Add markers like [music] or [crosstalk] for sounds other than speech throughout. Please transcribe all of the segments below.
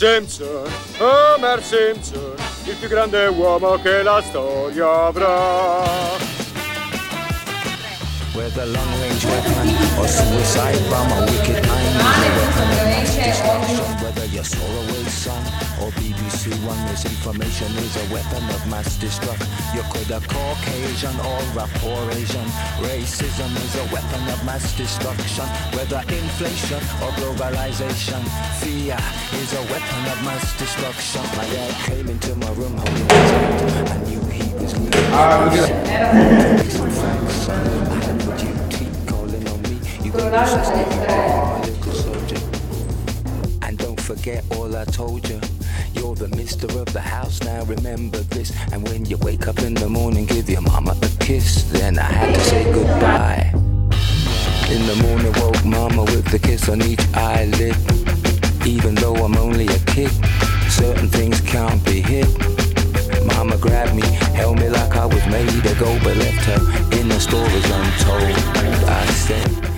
Simpson, Homer Simpson, il più grande uomo che la storia avrà. Whether long range weapon or suicide bomb, a wicked mind a weapon of mass destruction. Whether you're Solarway son or BBC One, misinformation is a weapon of mass destruction. You could have Caucasian or rapport Asian. Racism is a weapon of mass destruction. Whether inflation or globalization, fear is a weapon of mass destruction. My dad came into my room holding his hand. Ah, I knew he was leaving. Some facts, forget all I told you. You're the mister of the house now, remember this. And when you wake up in the morning, give your mama a kiss. Then I had to say goodbye. In the morning, woke mama with the kiss on each eyelid. Even though I'm only a kid, certain things can't be hid. Mama grabbed me, held me like I was made to go, but left her in the stories untold. I said,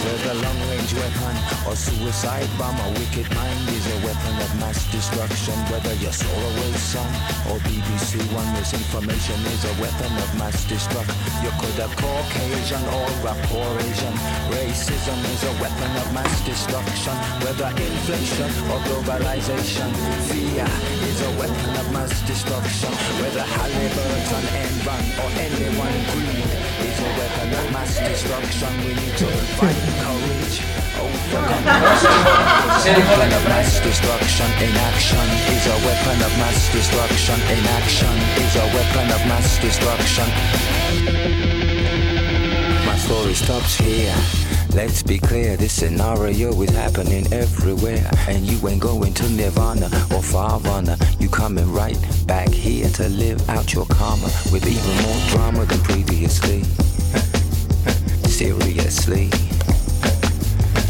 Whether long range weapon or suicide bomb, a wicked mind is a weapon of mass destruction. Whether you're Solarway son or BBC One, misinformation is a weapon of mass destruction. You could have Caucasian or rapport Asian. Racism is a weapon of mass destruction. Whether inflation or globalization, fear is a weapon of mass destruction. Whether Halliburton, Enron or anyone greed a weapon of mass destruction. We need to [laughs] fight courage. Overcome weapon of mass destruction in action is a weapon of mass destruction in action is a weapon of mass destruction. My story stops here. Let's be clear, this scenario is happening everywhere. And you ain't going to Nirvana or Farvana. You coming right back here to live out your karma with even more drama than previously.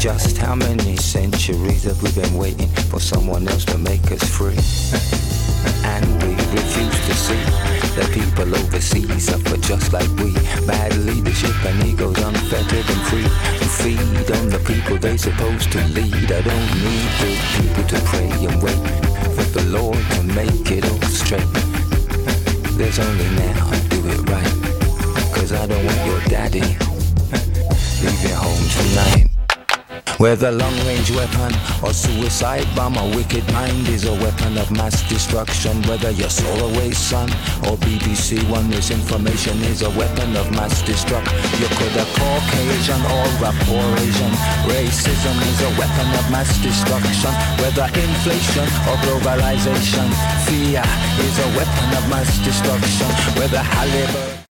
Just how many centuries have we been waiting for someone else to make us free? [laughs] And we refuse to see that people overseas suffer just like we. Bad leadership and egos unfettered and free to feed on the people they supposed to lead. I don't need the people to pray and wait for the Lord to make it all straight. There's only now, I do it right. Cause I don't want your daddy Whether long range weapon or suicide bomb, a wicked mind is a weapon of mass destruction. Whether your solar Solarway son or BBC One, misinformation is a weapon of mass destruction. You could have Caucasian or rapport Asian. Racism is a weapon of mass destruction. Whether inflation or globalization, fear is a weapon of mass destruction. Whether Halliburton